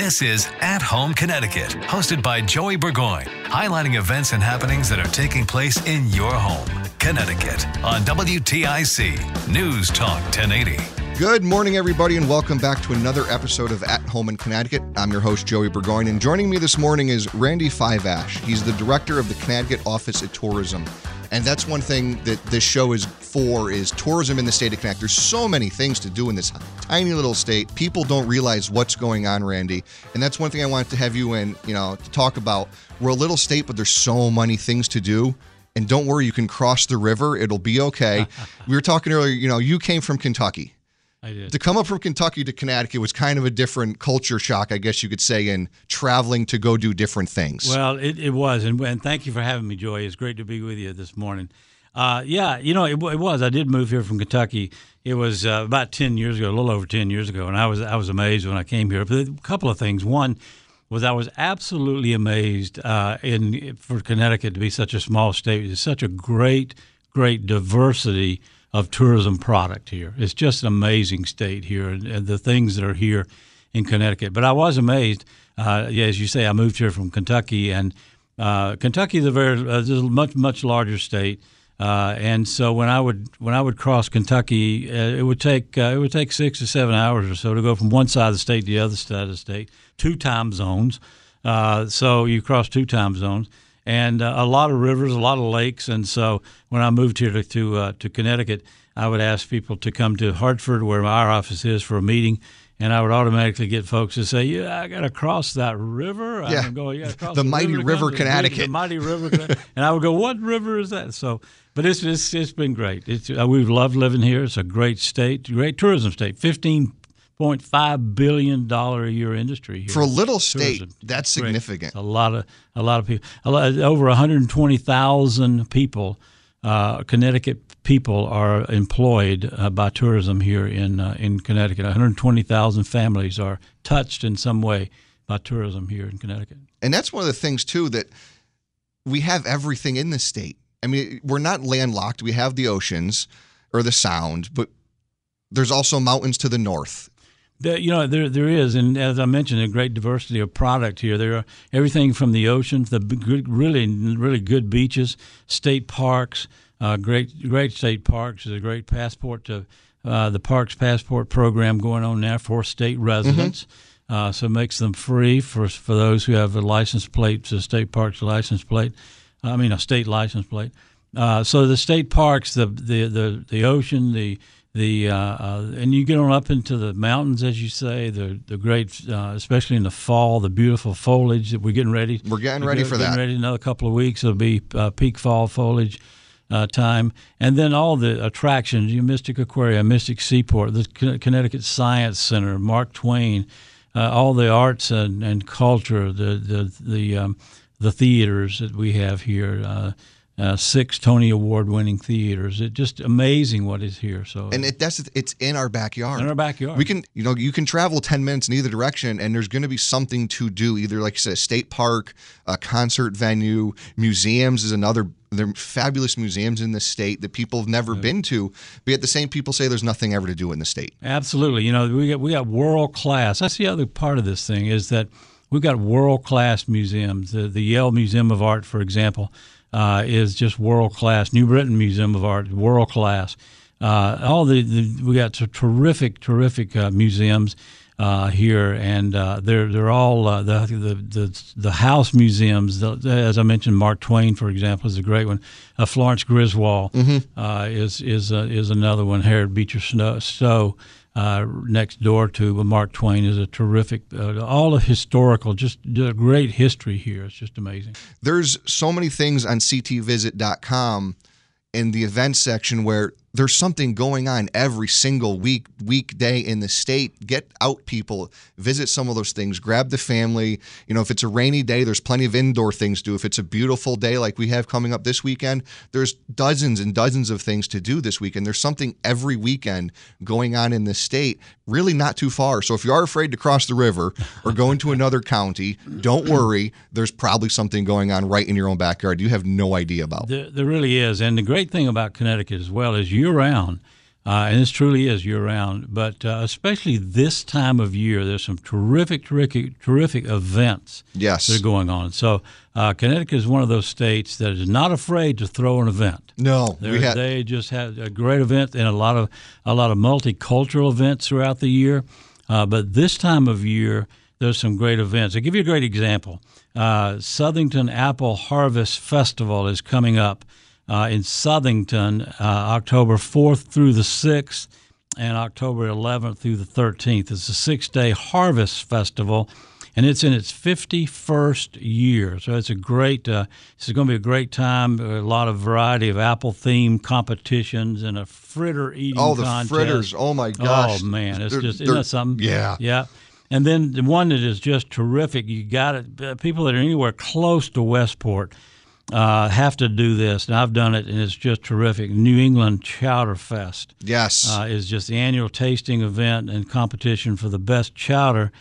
This is At Home Connecticut, hosted by Joey Burgoyne, highlighting events and happenings that are taking place in your home, Connecticut, on WTIC News Talk 1080. Good morning, everybody, and welcome back to another episode of At Home in Connecticut. I'm your host, Joey Burgoyne, and joining me this morning is Randy Fiveash. He's the director of the Connecticut Office of Tourism. And that's one thing that this show is for is tourism in the state of Connecticut. There's so many things to do in this tiny little state. People don't realize what's going on, Randy. And that's one thing I wanted to have you in, you know, to talk about. We're a little state, but there's so many things to do. And don't worry, you can cross the river. It'll be okay. we were talking earlier, you know, you came from Kentucky. I did. To come up from Kentucky to Connecticut was kind of a different culture shock, I guess you could say, in traveling to go do different things. Well, it, it was, and, and thank you for having me, Joy. It's great to be with you this morning. Uh, yeah, you know, it, it, was. I did move here from Kentucky. It was uh, about ten years ago, a little over ten years ago, and I was I was amazed when I came here. But a couple of things. One was I was absolutely amazed uh, in for Connecticut to be such a small state. It's such a great, great diversity of tourism product here. It's just an amazing state here, and, and the things that are here in Connecticut. But I was amazed. Uh, as you say, I moved here from Kentucky, and uh, Kentucky is a very uh, is a much much larger state. Uh, and so when I would when I would cross Kentucky, uh, it would take uh, it would take six to seven hours or so to go from one side of the state to the other side of the state, two time zones. Uh, so you cross two time zones, and uh, a lot of rivers, a lot of lakes. And so when I moved here to to, uh, to Connecticut, I would ask people to come to Hartford, where our office is, for a meeting. And I would automatically get folks to say, "Yeah, I got to cross that river." Yeah, I'm going, yeah, the, the mighty river, river Connecticut. The mighty river, and I would go, "What river is that?" So but it's it's, it's been great. It's, uh, we've loved living here. It's a great state, great tourism state. Fifteen point five billion dollar a year industry here for a little state. Tourism. That's significant. A lot of a lot of people. Lot, over one hundred twenty thousand people. Uh, Connecticut people are employed uh, by tourism here in uh, in Connecticut. One hundred twenty thousand families are touched in some way by tourism here in Connecticut. And that's one of the things too that we have everything in the state. I mean, we're not landlocked. We have the oceans or the sound, but there's also mountains to the north. You know, there there is, and as I mentioned, a great diversity of product here. There are everything from the oceans, the good, really really good beaches, state parks, uh, great great state parks. There's a great passport to uh, the Parks Passport program going on now for state residents. Mm-hmm. Uh, so it makes them free for for those who have a license plate, a state parks license plate. I mean, a state license plate. Uh, so the state parks, the the the, the ocean, the the uh, uh, and you get on up into the mountains, as you say, the the great, uh, especially in the fall, the beautiful foliage that we're getting ready. We're getting ready for getting that. Ready another couple of weeks. It'll be uh, peak fall foliage. Uh, time, and then all the attractions, your Mystic Aquarium, Mystic Seaport, the Connecticut Science Center, Mark Twain, all the arts and, and culture, the the the um, the theaters that we have here. Uh, uh, six Tony Award winning theaters. It's just amazing what is here. So and it, that's it's in our backyard. In our backyard, we can you know you can travel ten minutes in either direction, and there's going to be something to do. Either like you said, a state park, a concert venue, museums is another. There are fabulous museums in the state that people have never yeah. been to, but yet the same people say there's nothing ever to do in the state. Absolutely, you know we got we got world class. That's the other part of this thing is that we've got world class museums. The, the, Yale Museum of Art, for example, uh, is just world class. New Britain Museum of Art, world class. Uh, all the, the, we got terrific, terrific uh, museums uh, here, and uh, they're they're all uh, the, the, the the house museums. The, as I mentioned, Mark Twain, for example, is a great one. Florence Griswold mm-hmm. is is is another one. Harriet Beecher Stowe uh, next door to Mark Twain is a terrific, uh, all the historical, just a great history here. It's just amazing. There's so many things on ctvisit.com in the events section where there's something going on every single week weekday in the state. Get out people. Visit some of those things. Grab the family. You know if it's a rainy day there's plenty of indoor things to do. If it's a beautiful day like we have coming up this weekend there's dozens and dozens of things to do this weekend. There's something every weekend going on in the state really not too far. So if you are afraid to cross the river or go into another county don't worry. There's probably something going on right in your own backyard. You have no idea about. There, there really is, and the great thing about Connecticut as well is year round, uh, and this truly is year round. But uh, especially this time of year, there's some terrific, terrific, terrific events Yes. that are going on. So uh, Connecticut is one of those states that is not afraid to throw an event. no had they just had a great event and a lot of a lot of multicultural events throughout the year. Uh, but this time of year, there's some great events. I'll give you a great example. Uh, Southington Apple Harvest Festival is coming up uh, in Southington, uh, October 4th through the 6th, and October 11th through the 13th. It's a six-day harvest festival and it's in its 51st year. So it's a great. Uh, this is going to be a great time. A lot of variety of apple themed competitions and a fritter eating. Oh, the contest. fritters. Oh, my gosh. Oh man, it's They're- just isn't that something? yeah. yeah. And then the one that is just terrific. You got it. uh, People that are anywhere close to Westport uh, have to do this, and I've done it, and it's just terrific. New England Chowder Fest yes. uh, is just the annual tasting event and competition for the best chowder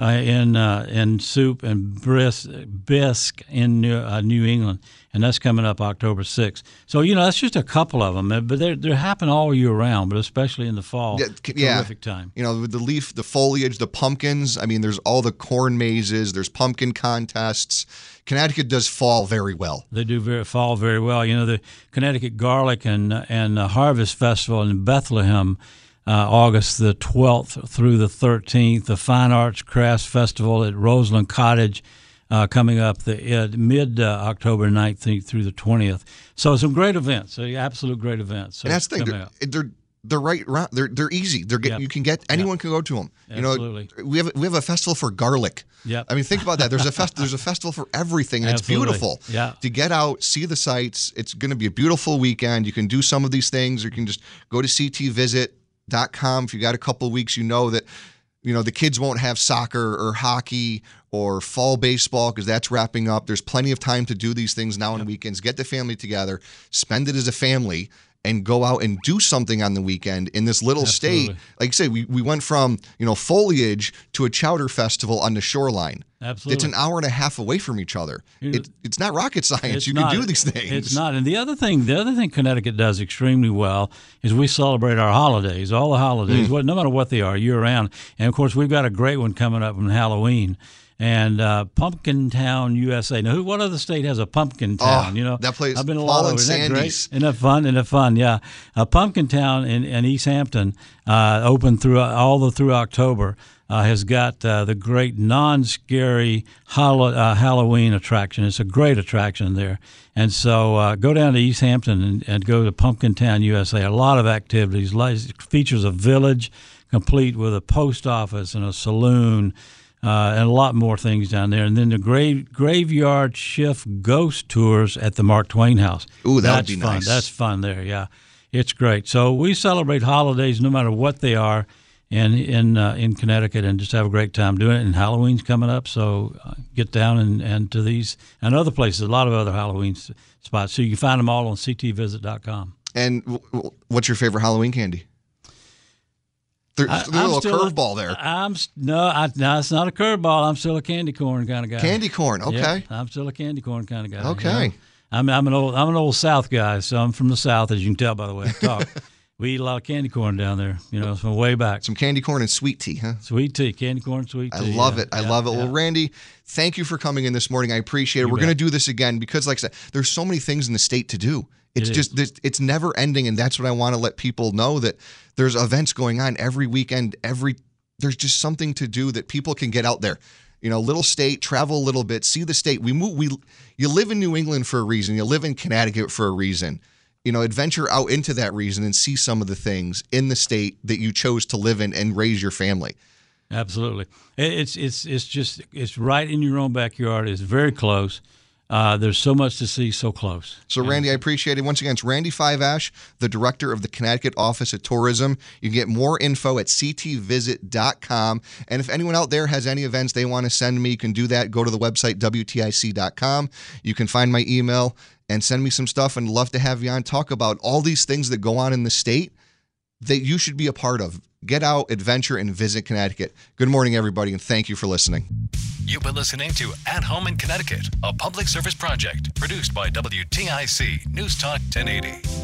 uh, in uh, in soup and bris- bisque in New, uh, New England, and that's coming up October 6th. So you know that's just a couple of them, but they they happen all year round, but especially in the fall. Yeah, yeah. terrific time. You know, the leaf, the foliage, the pumpkins. I mean, there's all the corn mazes. There's pumpkin contests. Connecticut does fall very well. They do very fall very well. You know the Connecticut Garlic and and Harvest Festival in Bethlehem, uh, August the twelfth through the thirteenth. The Fine Arts Crafts Festival at Roseland Cottage. Uh, coming up the uh, mid uh, October 19th through the 20th. So some great events, uh, absolute great events. So And that's the thing. They're, they're they're right around. They're they're easy. They're get, Yep. you can get anyone can go to them. Absolutely. You know, we have we have a festival for garlic. Yep. I mean, think about that. There's a fest, there's a festival for everything, and Absolutely. it's beautiful. Yeah. To get out, see the sights. It's going to be a beautiful weekend. You can do some of these things, or you can just go to ctvisit.com. If you got a couple weeks, you know that you know the kids won't have soccer or hockey or fall baseball because that's wrapping up. There's plenty of time to do these things now on weekends. Get the family together, spend it as a family, and go out and do something on the weekend in this little state. Like I say, we, we went from you know foliage to a chowder festival on the shoreline. Absolutely. It's an hour and a half away from each other. It, it's not rocket science. You not- can do these things. It's not. And the other thing, the other thing Connecticut does extremely well is we celebrate our holidays, all the Mm. holidays, what, no matter what they are, year round. And of course, we've got a great one coming up on Halloween. And uh, Pumpkin Town, USA. Now, who? What other state has a Pumpkin Town? Oh, you know, that place, I've been a lot over. Isn't that great? Isn't that fun? Isn't that fun? Yeah, uh, Pumpkin Town in, in East Hampton, uh, open through all the through October, uh, has got uh, the great non-scary uh, Halloween attraction. It's a great attraction there, and so uh, go down to East Hampton and, and go to Pumpkin Town, USA. A lot of activities. Features a village complete with a post office and a saloon. Uh, and a lot more things down there, and then the grave, graveyard shift ghost tours at the Mark Twain House. Ooh, that would That's be fun. nice. That's fun there. Yeah, it's great. So we celebrate holidays no matter what they are, in in uh, in Connecticut, and just have a great time doing it. And Halloween's coming up, so uh, get down and, and to these and other places. A lot of other Halloween spots. So you can find them all on ctvisit.com. And w- w- what's your favorite Halloween candy? There- I- There's a I'm little curveball there. I'm no, I, no, it's not a curveball. I'm still a candy corn kind of guy. Candy corn. Okay. Yeah, I'm still a candy corn kind of guy. you Okay. know. I'm I'm an old I'm an old South guy, so I'm from the South, as you can tell by the way I talk. we eat a lot of candy corn down there, you know, from way back. Some candy corn and sweet tea, huh? Sweet tea, candy corn, sweet tea. I love yeah, it. I yeah, love it. yeah. Well, Randy, thank you for coming in this morning. I appreciate it. You We're going to do this again because, like I said, there's so many things in the state to do. It's It just, it's never ending. And that's what I want to let people know that there's events going on every weekend, every, there's just something to do that people can get out there. You know, little state, travel a little bit, see the state. We move, we, you live in New England for a reason. You live in Connecticut for a reason. You know, adventure out into that region and see some of the things in the state that you chose to live in and raise your family. Absolutely, it's it's it's just it's right in your own backyard. It's very close. uh, there's so much to see so close. So, Randy, I appreciate it. Once again, it's Randy Fiveash, the director of the Connecticut Office of Tourism. You can get more info at ctvisit.com. And if anyone out there has any events they want to send me, you can do that. Go to the website, WTIC.com. You can find my email and send me some stuff and love to have you on. Talk about all these things that go on in the state that you should be a part of. Get out, adventure, and visit Connecticut. Good morning, everybody, and thank you for listening. You've been listening to At Home in Connecticut, a public service project produced by WTIC News Talk 1080.